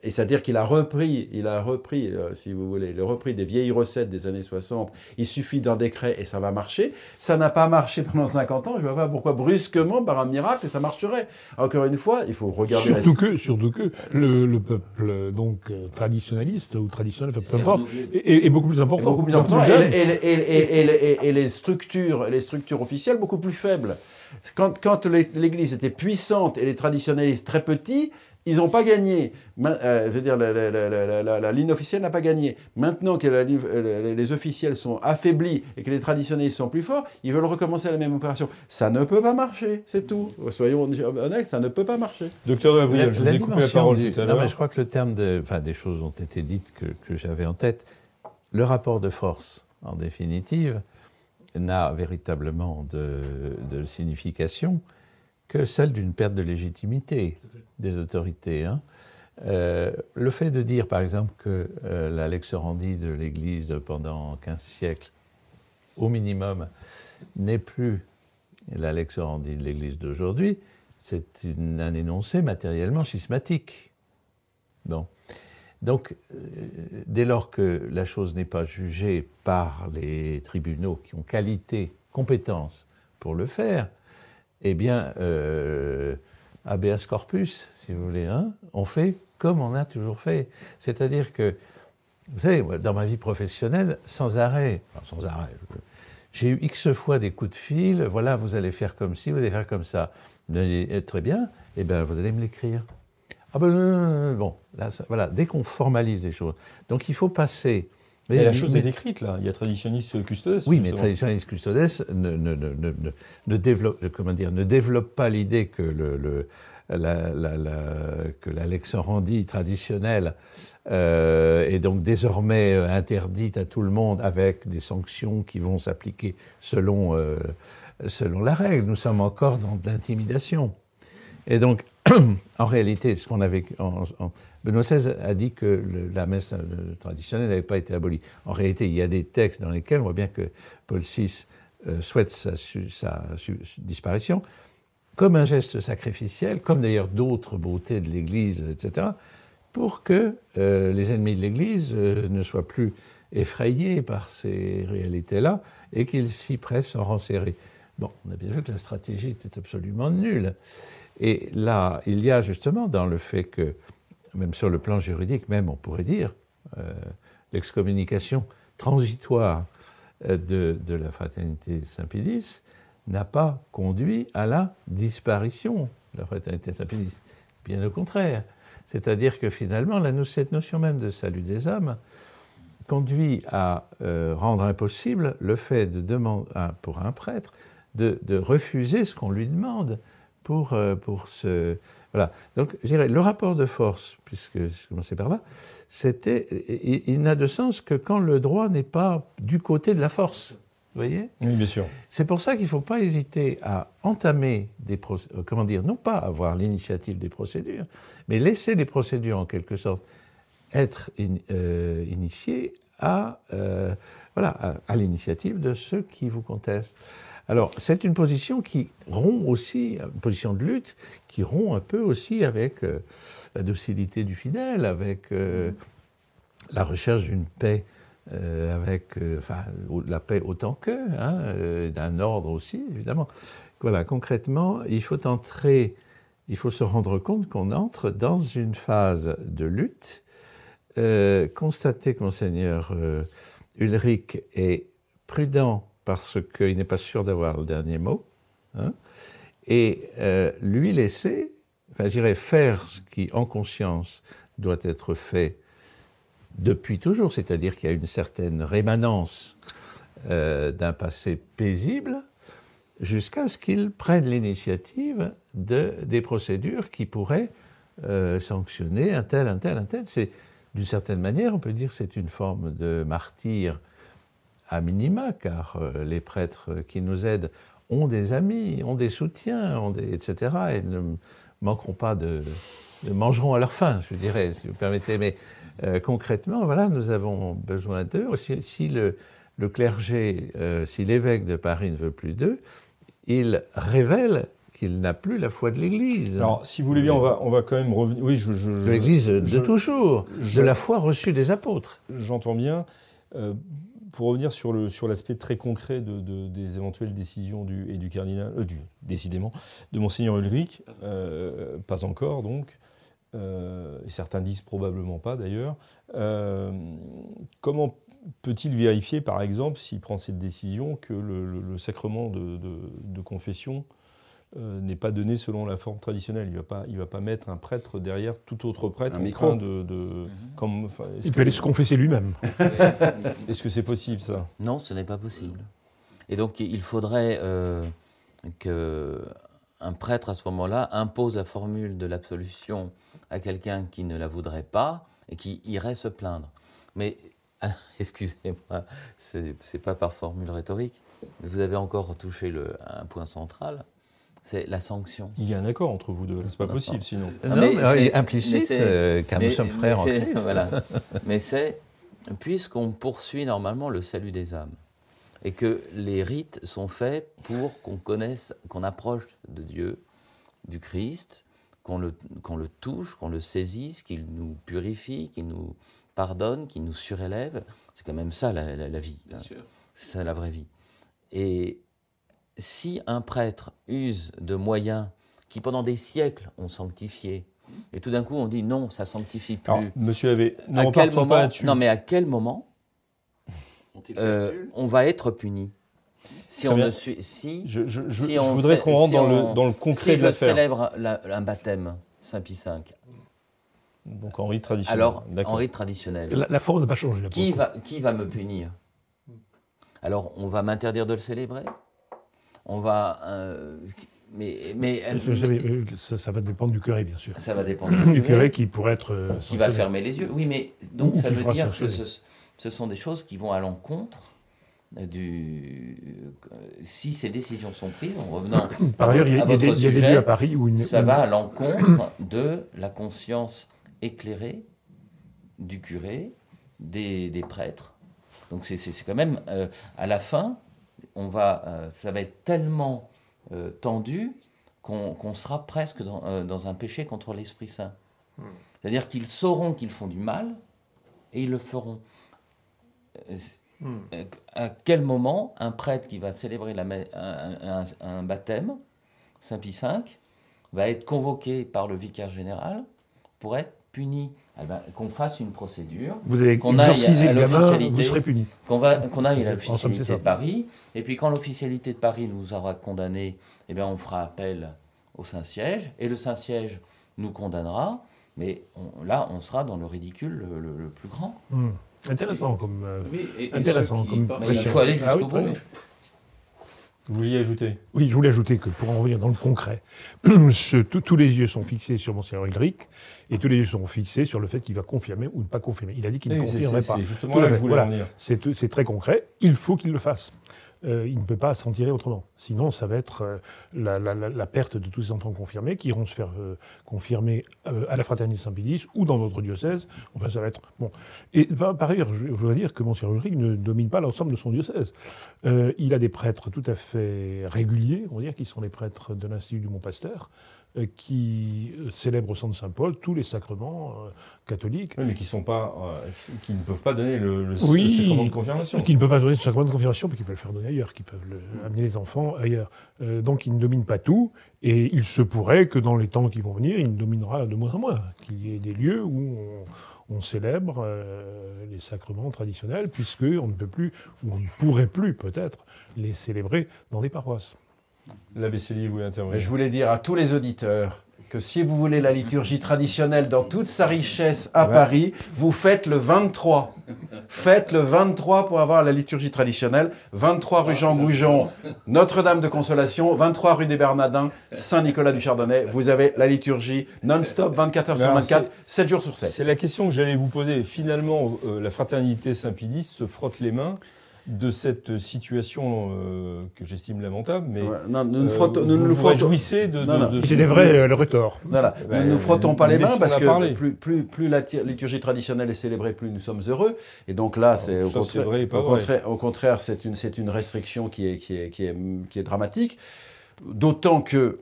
[SPEAKER 2] Et c'est-à-dire qu'il a repris, il a repris, euh, si vous voulez, il a repris des vieilles recettes des années 60. Il suffit d'un décret et ça va marcher. Ça n'a pas marché pendant 50 ans. Je ne vois pas pourquoi brusquement, par un miracle, ça marcherait. Encore une fois, il faut regarder. la-
[SPEAKER 4] Surtout que, surtout que le, le peuple donc euh, traditionnaliste ou traditionnel, peu importe, est, est- est beaucoup plus important.
[SPEAKER 2] beaucoup plus important, et, et- et- et- et- et- et les structures, les structures officielles beaucoup plus faibles. Quand, quand l'Église était puissante et les traditionnalistes très petits, ils n'ont pas gagné. Euh, je veux dire, la, la- la- la- la- la ligne officielle n'a pas gagné. Maintenant que euh, les- officiels sont affaiblis et que les traditionnalistes sont plus forts, ils veulent recommencer la même opération. Ça ne peut pas marcher, c'est tout. Soyons honnêtes, ça ne peut pas marcher.
[SPEAKER 1] Docteur Gabriel,
[SPEAKER 3] La-
[SPEAKER 1] je vous ai coupé la parole
[SPEAKER 3] du-
[SPEAKER 1] tout à
[SPEAKER 3] non, mais
[SPEAKER 1] l'heure.
[SPEAKER 3] je crois que le terme de, enfin, des choses ont été dites que, que j'avais en tête. Le rapport de force, en définitive, n'a véritablement de, de signification que celle d'une perte de légitimité des autorités. hein. Euh, le fait de dire, par exemple, que euh, la lex orandi de l'Église pendant 15 siècles, au minimum, n'est plus la lex orandi de l'Église d'aujourd'hui, c'est un énoncé matériellement schismatique. Donc, euh, dès lors que la chose n'est pas jugée par les tribunaux qui ont qualité, compétence pour le faire, eh bien, euh, habeas corpus, si vous voulez, hein, on fait comme on a toujours fait. C'est-à-dire que, vous savez, dans ma vie professionnelle, sans arrêt, sans arrêt, j'ai eu X fois des coups de fil, voilà, vous allez faire comme ci, vous allez faire comme ça. Eh, très bien, eh bien, vous allez me l'écrire. Ah ben bon, là, ça- voilà, dès qu'on formalise les choses. Donc il faut passer.
[SPEAKER 1] Mais la chose
[SPEAKER 3] mais-
[SPEAKER 1] est écrite là. Il y a traditionniste custodes.
[SPEAKER 3] oui, mais traditionnaliste custodes ne, ne, ne, ne, développe, comment dire, ne développe pas l'idée que le, le- la, la, la, que l'alexandrie traditionnelle euh, est donc désormais euh, interdite à tout le monde avec des sanctions qui vont s'appliquer selon, euh, selon la règle. Nous sommes encore dans de l'intimidation. Et donc, en réalité, ce qu'on avait. En, en, Benoît XVI a dit que la messe traditionnelle n'avait pas été abolie. En réalité, il y a des textes dans lesquels on voit bien que Paul VI euh, souhaite sa, disparition comme un geste sacrificiel, comme d'ailleurs d'autres beautés de l'Église, etc., pour que euh, les ennemis de l'Église euh, ne soient plus effrayés par ces réalités-là et qu'ils s'y pressent en rang serré. Bon, on a bien vu que la stratégie était absolument nulle. Et là, il y a justement dans le fait que, même sur le plan juridique, même on pourrait dire, euh, l'excommunication transitoire euh, de, la fraternité Saint-Pédis n'a pas conduit à la disparition de la fraternité Saint-Pédis. Bien au contraire. C'est-à-dire que finalement, la, cette notion même de salut des âmes conduit à euh, rendre impossible le fait pour un prêtre de, de refuser ce qu'on lui demande pour, euh, pour ce. Voilà. Donc, je dirais, le rapport de force, puisque je commençais par là, c'était. Il, il n'a de sens que quand le droit n'est pas du côté de la force. Vous voyez?
[SPEAKER 1] Oui, bien sûr.
[SPEAKER 3] C'est pour ça qu'il ne faut pas hésiter à entamer des procédures, comment dire, non pas avoir l'initiative des procédures, mais laisser les procédures en quelque sorte être in, euh, initiées à, euh, voilà, à, à l'initiative de ceux qui vous contestent. Alors, c'est une position qui rompt aussi, une position de lutte, qui rompt un peu aussi avec euh, la docilité du fidèle, avec euh, la recherche d'une paix euh, avec enfin, la paix autant que, hein, d'un ordre aussi, évidemment. Voilà, concrètement, il faut entrer, il faut se rendre compte qu'on entre dans une phase de lutte. Constater que Monseigneur Ulrich est prudent parce qu'il n'est pas sûr d'avoir le dernier mot, hein, et euh, lui laisser, enfin, j'irais faire ce qui, en conscience, doit être fait depuis toujours, c'est-à-dire qu'il y a une certaine rémanence euh, d'un passé paisible, jusqu'à ce qu'il prenne l'initiative de, des procédures qui pourraient euh, sanctionner un tel, un tel, un tel. D'une certaine manière, on peut dire que c'est une forme de martyr à minima, car euh, les prêtres qui nous aident ont des amis, ont des soutiens, ont des, etc., et ne manqueront pas de, de mangeront à leur faim, je dirais, si vous permettez. Mais euh, concrètement, voilà, nous avons besoin d'eux. Si, si le, le, clergé, euh, si l'évêque de Paris ne veut plus d'eux, il révèle qu'il n'a plus la foi de l'Église.
[SPEAKER 1] Alors, si vous voulez bien, on va, on va quand même revenir. Oui, je. je
[SPEAKER 3] de l'Église de
[SPEAKER 1] je,
[SPEAKER 3] toujours, de la foi reçue des apôtres.
[SPEAKER 1] J'entends bien. Euh, pour revenir sur l'aspect sur très concret de, de, des éventuelles décisions du, et du cardinal, euh, décidément, de Monseigneur Ulrich, euh, pas encore donc, euh, et certains disent probablement pas d'ailleurs, comment peut-il vérifier par exemple, s'il prend cette décision, que le, le, le sacrement de confession euh, n'est pas donné selon la forme traditionnelle. Il ne va, pas, il va pas mettre un prêtre derrière tout autre prêtre
[SPEAKER 2] un
[SPEAKER 1] en train de. de comme,
[SPEAKER 4] enfin, il que, peut aller se confesser lui-même.
[SPEAKER 1] Est-ce que c'est possible ça?
[SPEAKER 5] Non, ce n'est pas possible. Et donc il faudrait euh, qu'un prêtre à ce moment-là impose la formule de l'absolution à quelqu'un qui ne la voudrait pas et qui irait se plaindre. Mais excusez-moi, ce n'est pas par formule rhétorique, mais vous avez encore touché le, un point central c'est la sanction.
[SPEAKER 1] Il y a un accord entre vous deux, c'est pas possible sinon.
[SPEAKER 3] Non, mais, mais implicite, euh, car
[SPEAKER 5] mais,
[SPEAKER 3] nous sommes frères en Christ.
[SPEAKER 5] Voilà. mais c'est, puisqu'on poursuit normalement le salut des âmes, et que les rites sont faits pour qu'on connaisse, qu'on approche de Dieu, du Christ, qu'on le, qu'on le touche, qu'on le saisisse, qu'il nous purifie, qu'il nous pardonne, qu'il nous surélève. C'est quand même ça la, la, la vie. Hein. C'est ça la vraie vie. Et si un prêtre use de moyens qui pendant des siècles ont sanctifié, et tout d'un coup on dit non, ça sanctifie plus.
[SPEAKER 1] Alors, monsieur avait,
[SPEAKER 5] à quel moment, pas Non, mais à quel moment euh, on va être puni si on ne suit, si,
[SPEAKER 1] je, je, je, si je voudrais qu'on rentre si dans, le, dans le concret
[SPEAKER 5] si
[SPEAKER 1] de l'affaire.
[SPEAKER 5] Si je célèbre la, un baptême Saint Pie V.
[SPEAKER 1] Donc en rite traditionnel.
[SPEAKER 5] Alors, en rite traditionnel.
[SPEAKER 4] La, la forme n'a pas changé.
[SPEAKER 5] Qui va, qui va me punir? Alors, on va m'interdire de le célébrer? On va. Euh, Mais,
[SPEAKER 4] ça, ça va dépendre du curé, bien sûr.
[SPEAKER 5] ça va dépendre
[SPEAKER 4] Du curé qui pourrait être. euh,
[SPEAKER 5] qui va fermer les yeux. Oui, mais donc
[SPEAKER 4] Ou
[SPEAKER 5] ça veut dire que ce, ce sont des choses qui vont à l'encontre du. Si ces décisions sont prises, en revenant
[SPEAKER 4] Par ailleurs, il y a, y des, il y a des
[SPEAKER 5] sujet,
[SPEAKER 4] lieux à Paris où une.
[SPEAKER 5] ça va à l'encontre de la conscience éclairée du curé, des, des prêtres. Donc c'est quand même, euh, à la fin, on va, euh, ça va être tellement euh, tendu qu'on sera presque dans, euh, dans un péché contre l'Esprit Saint. C'est-à-dire qu'ils sauront qu'ils font du mal et ils le feront. Euh, À quel moment un prêtre qui va célébrer la ma- un, un- un baptême, Saint Pie V, va être convoqué par le vicaire général pour être puni Eh ben, Qu'on fasse une procédure,
[SPEAKER 4] Vous avez
[SPEAKER 5] qu'on aille à l'officialité.
[SPEAKER 4] vous serez puni.
[SPEAKER 5] qu'on va- qu'on aille à
[SPEAKER 4] En somme, c'est
[SPEAKER 5] l'officialité
[SPEAKER 4] ça.
[SPEAKER 5] de Paris, et puis quand l'officialité de Paris nous aura condamnés, eh bien on fera appel au Saint-Siège, et le Saint-Siège nous condamnera, mais on- là on sera dans le ridicule le, le- le plus grand.
[SPEAKER 4] Hmm. Intéressant comme. euh,
[SPEAKER 3] Oui, et- et
[SPEAKER 4] Intéressant
[SPEAKER 3] qui
[SPEAKER 4] comme
[SPEAKER 5] il faut aller
[SPEAKER 4] Ah oui,
[SPEAKER 5] jusqu'au bout.
[SPEAKER 1] Vous vouliez ajouter
[SPEAKER 4] Oui, je voulais ajouter que pour en revenir dans le concret, ce- tous- tous les yeux sont fixés sur Monseigneur Ulrich et tous les yeux sont fixés sur le fait qu'il va confirmer ou ne pas confirmer. Il a dit qu'il ne confirmerait pas.
[SPEAKER 1] C'est justement là que je voulais
[SPEAKER 4] voilà. c'est très concret. Il faut qu'il le fasse. Euh, il ne peut pas s'en tirer autrement. Sinon, ça va être euh, la, perte de tous ces enfants confirmés qui iront se faire euh, confirmer à la Fraternité Saint-Pédis ou dans d'autres diocèses. Enfin, ça va être bon. Et par, ailleurs, je, voudrais dire que Monseigneur Ulrich ne domine pas l'ensemble de son diocèse. Il a des prêtres tout à fait réguliers, on va dire, qui sont les prêtres de l'Institut du Mont Pasteur, euh, qui euh, célèbrent au de Saint-Paul tous les sacrements euh, catholiques.
[SPEAKER 1] Oui, mais qui sont pas, euh, qui ne peuvent pas donner le, le,
[SPEAKER 4] Oui.
[SPEAKER 1] le sacrement de confirmation.
[SPEAKER 4] Qui ne peuvent pas donner ce sacrement de confirmation, mais qui peuvent le faire donner ailleurs, qui peuvent le- amener les enfants ailleurs. Euh, donc il ne domine pas tout, et il se pourrait que dans les temps qui vont venir, il dominera de moins en moins, qu'il y ait des lieux où on, on célèbre euh, les sacrements traditionnels, puisque on ne peut plus, ou on ne pourrait plus peut-être, les célébrer dans des paroisses.
[SPEAKER 1] L'abbé Célie voulait intervenir.
[SPEAKER 2] je voulais dire à tous les auditeurs que si vous voulez la liturgie traditionnelle dans toute sa richesse à
[SPEAKER 1] Ouais.
[SPEAKER 2] Paris, vous faites le 23. Faites le 23 pour avoir la liturgie traditionnelle. 23 rue Jean Goujon, Notre-Dame de Consolation, 23 rue des Bernardins, Saint-Nicolas du Chardonnay. Vous avez la liturgie non-stop, 24 heures sur
[SPEAKER 1] Alors,
[SPEAKER 2] 24, 7 jours sur 7.
[SPEAKER 1] C'est la question que j'allais vous poser. Finalement, euh, la fraternité Saint-Pédis se frotte les mains de cette situation euh, que j'estime lamentable, mais
[SPEAKER 2] Ouais, non, nous ne
[SPEAKER 1] euh, vous
[SPEAKER 2] nous
[SPEAKER 1] vous réjouissez de,
[SPEAKER 2] Non,
[SPEAKER 1] de-
[SPEAKER 2] non.
[SPEAKER 1] de-
[SPEAKER 4] C'est des vrais euh, le.
[SPEAKER 2] Voilà. Nous ne nous frottons pas les mains parce que plus, plus, plus la liturgie traditionnelle est célébrée, plus nous sommes heureux. Et donc là, c'est au contraire,
[SPEAKER 1] vrai
[SPEAKER 2] au contraire, au contraire, c'est une, c'est une restriction qui est, qui est, qui est, qui est dramatique. D'autant que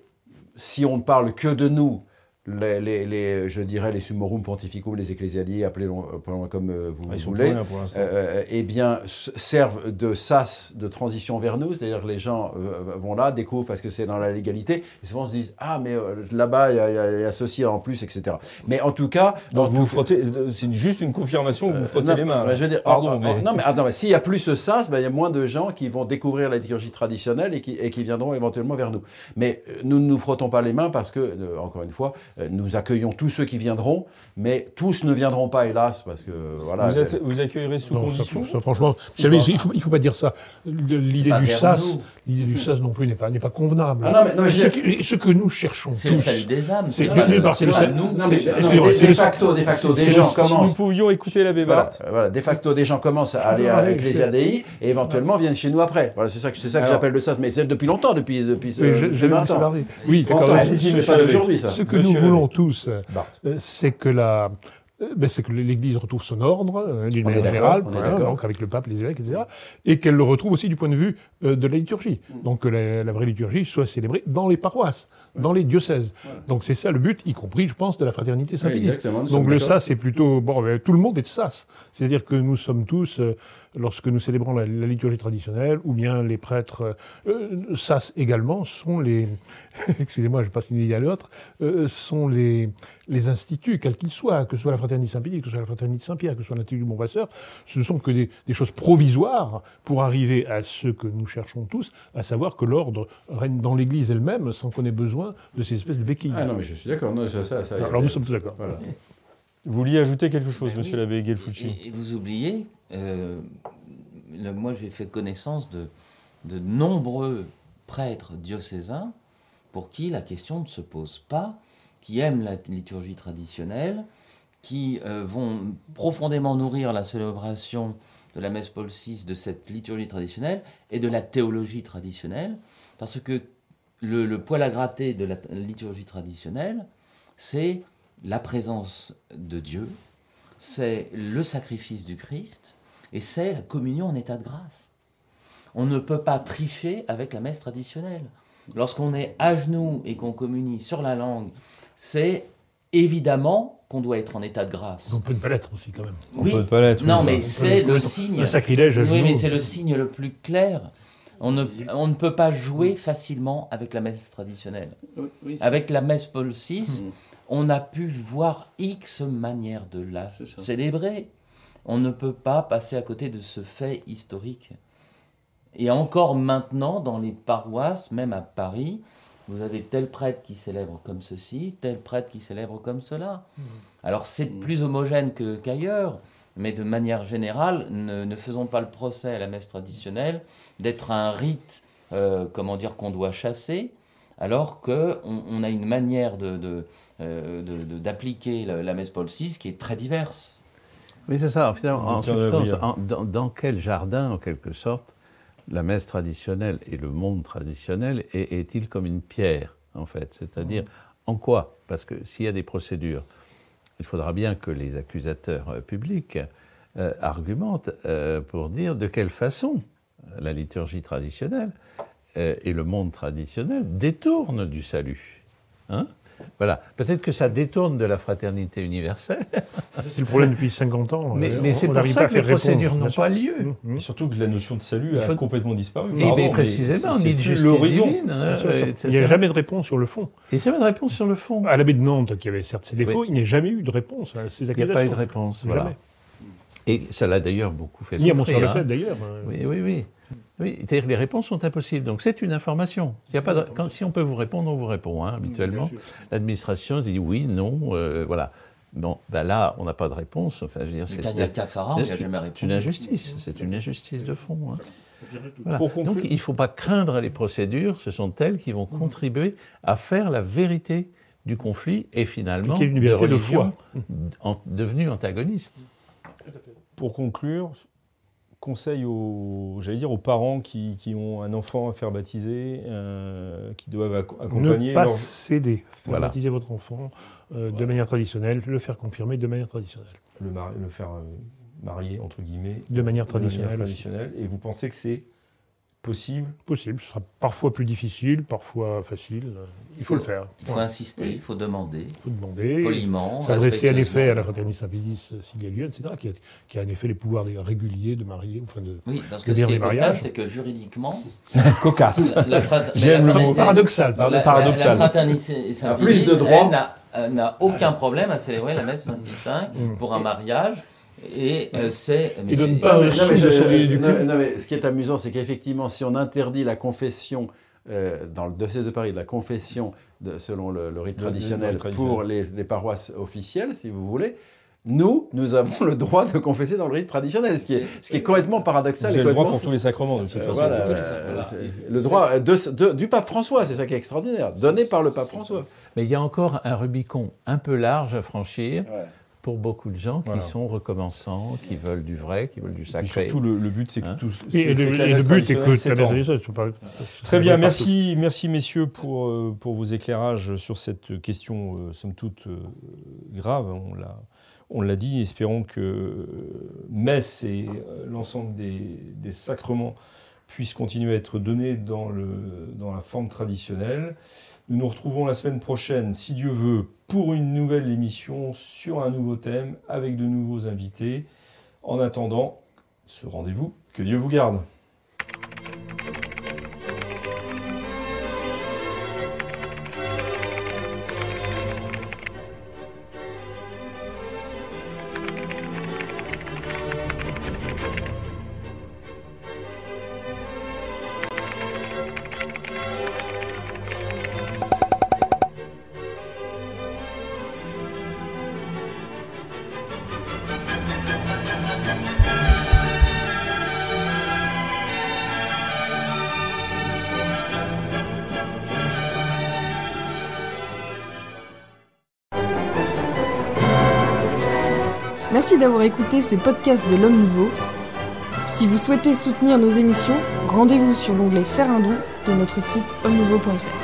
[SPEAKER 2] si on ne parle que de nous, les, les, les- je dirais les sumorum pontificum, les ecclésialiers, appelez-le appelez-le comme euh, vous
[SPEAKER 1] Ah,
[SPEAKER 2] voulez,
[SPEAKER 1] l'instant.
[SPEAKER 2] euh, eh bien, servent de sas de transition vers nous, c'est-à-dire que les gens euh, vont là, découvrent parce que c'est dans la légalité, et souvent se disent ah mais euh, là-bas il y, a- y y ceci en plus, etc. Mais en tout cas,
[SPEAKER 1] Donc vous frottez, euh, c'est juste une confirmation que vous frottez
[SPEAKER 2] non,
[SPEAKER 1] les mains.
[SPEAKER 2] mais je veux dire,
[SPEAKER 1] Pardon,
[SPEAKER 2] oh,
[SPEAKER 1] mais
[SPEAKER 2] non mais s'il y a plus ce sas, ben, il y a moins de gens qui vont découvrir la liturgie traditionnelle et qui, et qui viendront éventuellement vers nous. Mais euh, nous ne nous frottons pas les mains parce que, euh, encore une fois, euh, nous accueillons tous ceux qui viendront, mais tous ne viendront pas, hélas, parce que voilà.
[SPEAKER 1] vous, êtes- vous accueillerez sous
[SPEAKER 4] Non,
[SPEAKER 1] condition.
[SPEAKER 4] ça, franchement, vous savez, il faut, il faut pas dire ça. L'idée du sas, l'idée du sas non plus n'est pas, n'est pas convenable.
[SPEAKER 2] Ah non, mais- non,
[SPEAKER 4] ce, que, ce que nous cherchons
[SPEAKER 5] C'est le salut des âmes.
[SPEAKER 4] C'est-
[SPEAKER 5] le-
[SPEAKER 4] salut-
[SPEAKER 5] nous.
[SPEAKER 2] Non, mais,
[SPEAKER 4] C'est-
[SPEAKER 2] non, mais
[SPEAKER 4] excusez-moi,
[SPEAKER 2] de, facto, de facto, des gens
[SPEAKER 1] nous- si nous
[SPEAKER 2] commencent.
[SPEAKER 1] pouvions écouter
[SPEAKER 2] Voilà,
[SPEAKER 1] Barthes.
[SPEAKER 2] euh, voilà, de facto, des gens commencent à aller à
[SPEAKER 4] oui,
[SPEAKER 2] Ecclesia Dei et éventuellement viennent chez nous après. Voilà, c'est ça que, c'est ça que j'appelle le sas. Mais c'est depuis longtemps, depuis, depuis,
[SPEAKER 4] Oui,
[SPEAKER 2] euh,
[SPEAKER 4] je-
[SPEAKER 2] depuis
[SPEAKER 4] j'avais
[SPEAKER 2] 20
[SPEAKER 4] vu ça
[SPEAKER 2] ans.
[SPEAKER 4] parler. Oui,
[SPEAKER 2] 30
[SPEAKER 4] d'accord.
[SPEAKER 2] c'est pas d'aujourd'hui, ça.
[SPEAKER 4] Ce que nous. Voulons tous, euh, c'est que la, euh, ben, c'est que l'Église retrouve son ordre euh, d'une manière générale, donc avec le pape, les évêques, etc., et qu'elle le retrouve aussi du point de vue euh, de la liturgie. Donc que la, la vraie liturgie soit célébrée dans les paroisses, dans les diocèses. Donc c'est ça le but, y compris, je pense, de la fraternité
[SPEAKER 2] nous sommes
[SPEAKER 4] Donc le sas, c'est plutôt bon. ben, tout le monde est de sas, c'est-à-dire que nous sommes tous, euh, lorsque nous célébrons la, la liturgie traditionnelle, ou bien les prêtres euh, euh, sas également sont les, excusez-moi, je passe une idée à l'autre, euh, sont les les instituts, quels qu'ils soient, que ce soit la fraternité Saint-Pédis, que ce soit la fraternité Saint-Pierre, que ce soit l'Institut du Bon-Pasteur, ce ne sont que des, des choses provisoires pour arriver à ce que nous cherchons tous, à savoir que l'ordre règne dans l'Église elle-même sans qu'on ait besoin de ces espèces de béquilles.
[SPEAKER 2] Ah non, mais je suis d'accord. Non, ça, ça, ça-
[SPEAKER 4] Alors nous sommes tous d'accord.
[SPEAKER 2] Voilà.
[SPEAKER 1] Vous vouliez ajouter quelque chose,
[SPEAKER 5] Ben
[SPEAKER 1] monsieur
[SPEAKER 5] oui.
[SPEAKER 1] l'abbé Gelfucci
[SPEAKER 5] Et, et vous oubliez, euh, moi j'ai fait connaissance de, de nombreux prêtres diocésains pour qui la question ne se pose pas, qui aiment la liturgie traditionnelle, qui euh, vont profondément nourrir la célébration de la messe Paul VI, de cette liturgie traditionnelle et de la théologie traditionnelle, parce que le poil à gratter de la liturgie traditionnelle, c'est la présence de Dieu, c'est le sacrifice du Christ et c'est la communion en état de grâce. On ne peut pas tricher avec la messe traditionnelle. Lorsqu'on est à genoux et qu'on communie sur la langue, c'est évidemment qu'on doit être en état de grâce.
[SPEAKER 4] On peut ne pas l'être aussi quand même.
[SPEAKER 1] On peut pas l'être.
[SPEAKER 5] Non,
[SPEAKER 1] oui,
[SPEAKER 5] mais c'est le signe.
[SPEAKER 4] Le sacrilège à
[SPEAKER 5] Oui, mais c'est le signe le plus clair. On ne, on ne peut pas jouer facilement avec la messe traditionnelle. Avec la messe Paul VI, on a pu voir X manières de la célébrer. On ne peut pas passer à côté de ce fait historique. Et encore maintenant, dans les paroisses, même à Paris, vous avez tel prêtre qui célèbre comme ceci, tel prêtre qui célèbre comme cela. Alors c'est plus homogène que- qu'ailleurs, mais de manière générale, ne, ne faisons pas le procès à la messe traditionnelle d'être un rite, euh, comment dire, qu'on doit chasser, alors qu'on on a une manière de, de, euh, de- d'appliquer la, la messe Paul VI qui est très diverse.
[SPEAKER 3] Oui, c'est ça. Finalement, en substance, en- dans, dans quel jardin, en quelque sorte, la messe traditionnelle et le monde traditionnel est- est-il comme une pierre, en fait? C'est-à-dire, en quoi? Parce que s'il y a des procédures, il faudra bien que les accusateurs euh, publics euh, argumentent euh, pour dire de quelle façon la liturgie traditionnelle et le monde traditionnel détournent du salut. Hein? Voilà. Peut-être que ça détourne de la fraternité universelle,
[SPEAKER 4] C'est le problème depuis 50 ans.
[SPEAKER 3] mais,
[SPEAKER 4] Euh,
[SPEAKER 3] mais c'est pour ça que les procédures n'ont pas lieu.
[SPEAKER 4] Mmh.
[SPEAKER 1] Et surtout que la notion de salut
[SPEAKER 3] Il
[SPEAKER 1] a complètement disparu.
[SPEAKER 3] Et
[SPEAKER 1] Pardon,
[SPEAKER 3] bien
[SPEAKER 1] mais
[SPEAKER 3] précisément,
[SPEAKER 1] c'est-
[SPEAKER 3] ni de justice
[SPEAKER 1] l'horizon.
[SPEAKER 3] divine, hein, euh,
[SPEAKER 4] Il n'y a jamais de réponse sur le fond.
[SPEAKER 3] Et jamais de réponse sur le fond.
[SPEAKER 4] À l'abbé de Nantes, qui avait certes ses défauts,
[SPEAKER 3] Oui.
[SPEAKER 4] il n'y a jamais eu de réponse à ces
[SPEAKER 3] Il n'y a
[SPEAKER 4] accusations.
[SPEAKER 3] pas eu de réponse. Voilà.
[SPEAKER 4] Jamais.
[SPEAKER 3] Et ça l'a d'ailleurs beaucoup fait
[SPEAKER 4] Ni à le
[SPEAKER 3] hein.
[SPEAKER 4] d'ailleurs. euh,
[SPEAKER 3] Oui, oui, oui. Oui C'est-à-dire que les réponses sont impossibles. Donc c'est une information. S'il y a pas de- quand- si on peut vous répondre, on vous répond. hein, habituellement,
[SPEAKER 4] sûr.
[SPEAKER 3] l'administration se dit oui, non, euh, voilà. Bon, ben là, on n'a pas de réponse. Enfin, je veux dire, c'est une injustice. C'est une injustice de fond. hein. Voilà. Donc il ne faut pas craindre les procédures. Ce sont elles qui vont contribuer à faire la vérité du conflit et finalement
[SPEAKER 4] est une vérité de
[SPEAKER 3] religions
[SPEAKER 4] foi.
[SPEAKER 3] en- devenues antagonistes.
[SPEAKER 1] Pour conclure, conseil aux, j'allais dire aux parents qui, qui ont un enfant à faire baptiser, euh, qui doivent ac- accompagner
[SPEAKER 4] Ne pas
[SPEAKER 1] leur-
[SPEAKER 4] céder. Faire
[SPEAKER 3] Voilà.
[SPEAKER 4] baptiser votre enfant euh, de manière traditionnelle, le faire confirmer de manière traditionnelle.
[SPEAKER 1] le, mari- le faire euh, marier entre guillemets
[SPEAKER 4] De manière
[SPEAKER 1] de manière
[SPEAKER 4] traditionnelle
[SPEAKER 1] traditionnelle. Et vous pensez que c'est possible
[SPEAKER 4] Possible. Ce sera parfois plus difficile, parfois facile. Il faut le faire.
[SPEAKER 5] Il faut insister, il faut demander,
[SPEAKER 4] Il faut demander.
[SPEAKER 5] poliment,
[SPEAKER 4] S'adresser en effet à la fraternité Saint-Pédis euh, s'il y a lieu, etc., qui a, qui a en effet les pouvoirs des- réguliers de marier, enfin de.
[SPEAKER 5] Oui, parce
[SPEAKER 4] de
[SPEAKER 5] que ce
[SPEAKER 4] dire
[SPEAKER 5] qui est c'est que juridiquement,
[SPEAKER 1] Cocasse. J'aime le mot
[SPEAKER 5] fraternité-
[SPEAKER 1] paradoxal.
[SPEAKER 5] la-
[SPEAKER 1] paradoxal.
[SPEAKER 5] La fraternité Saint-Pédis,
[SPEAKER 2] A plus de droits.
[SPEAKER 5] n'a- euh, n'a aucun problème à célébrer la messe Saint-Pie V
[SPEAKER 4] Mm.
[SPEAKER 5] pour un mariage. Et euh, c'est. mais
[SPEAKER 4] Il donne
[SPEAKER 5] c'est-
[SPEAKER 4] pas
[SPEAKER 2] Non,
[SPEAKER 4] un
[SPEAKER 2] mais-
[SPEAKER 4] sou
[SPEAKER 2] non, mais
[SPEAKER 4] de
[SPEAKER 2] je-
[SPEAKER 4] du
[SPEAKER 2] non, mais ce qui est amusant, c'est qu'effectivement, si on interdit la confession euh, dans le diocèse de Paris, la confession de- selon le, le rite
[SPEAKER 1] Le-
[SPEAKER 2] traditionnel
[SPEAKER 1] le rite traditionnel.
[SPEAKER 2] pour les, les paroisses officielles, si vous voulez, nous, nous avons le droit de confesser dans le rite traditionnel, ce qui est, ce qui est complètement
[SPEAKER 1] Vous
[SPEAKER 2] paradoxal.
[SPEAKER 1] avez
[SPEAKER 2] et
[SPEAKER 1] le droit
[SPEAKER 2] complètement
[SPEAKER 1] pour tous les sacrements de toute
[SPEAKER 2] Euh,
[SPEAKER 1] façon.
[SPEAKER 2] voilà, euh, le droit de- de- du pape François, c'est ça qui est extraordinaire, donné par le pape François.
[SPEAKER 3] Mais il y a encore un Rubicon un peu large à franchir
[SPEAKER 2] Ouais.
[SPEAKER 3] Pour beaucoup de gens
[SPEAKER 1] Voilà.
[SPEAKER 3] qui sont recommencants, qui veulent du vrai, qui veulent du
[SPEAKER 1] Et
[SPEAKER 3] sacré.
[SPEAKER 1] surtout, le, le but, c'est que
[SPEAKER 3] Hein
[SPEAKER 1] tout.
[SPEAKER 4] Et,
[SPEAKER 1] c'est-
[SPEAKER 4] le,
[SPEAKER 1] c'est que
[SPEAKER 4] et but est que la messe traditionnelle
[SPEAKER 1] Très bien, merci, merci messieurs pour, euh, pour vos éclairages sur cette question, euh, somme toute, euh, grave. On l'a, on l'a dit, espérons que messe et l'ensemble des, des sacrements puissent continuer à être donnés dans, le, dans la forme traditionnelle. Nous nous retrouvons la semaine prochaine, si Dieu veut, pour une nouvelle émission sur un nouveau thème avec de nouveaux invités. En attendant ce rendez-vous, que Dieu vous garde.
[SPEAKER 6] D'avoir écouté ce podcast de l'Homme Nouveau. Si vous souhaitez soutenir nos émissions, rendez-vous sur l'onglet Faire un don de notre site homme-nouveau.fr.